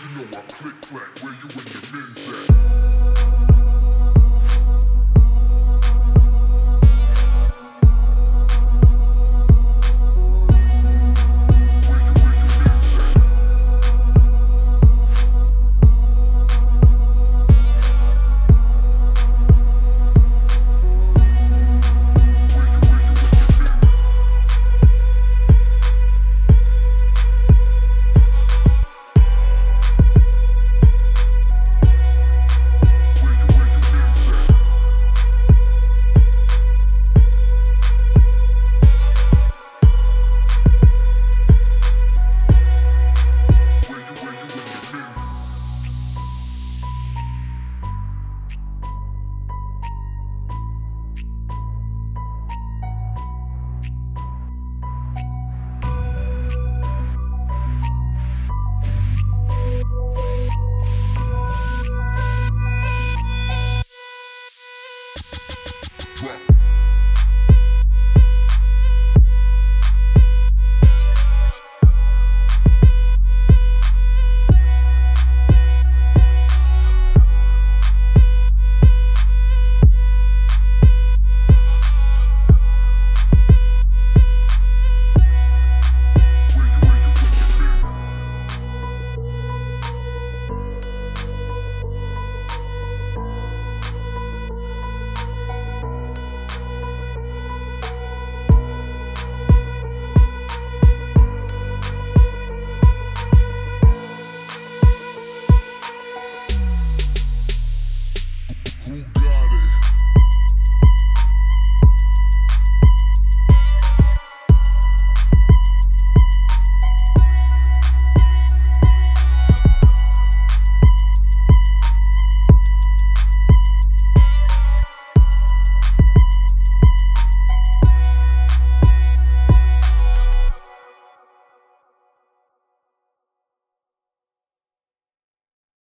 You know I click clack, where you and your men's at? drop.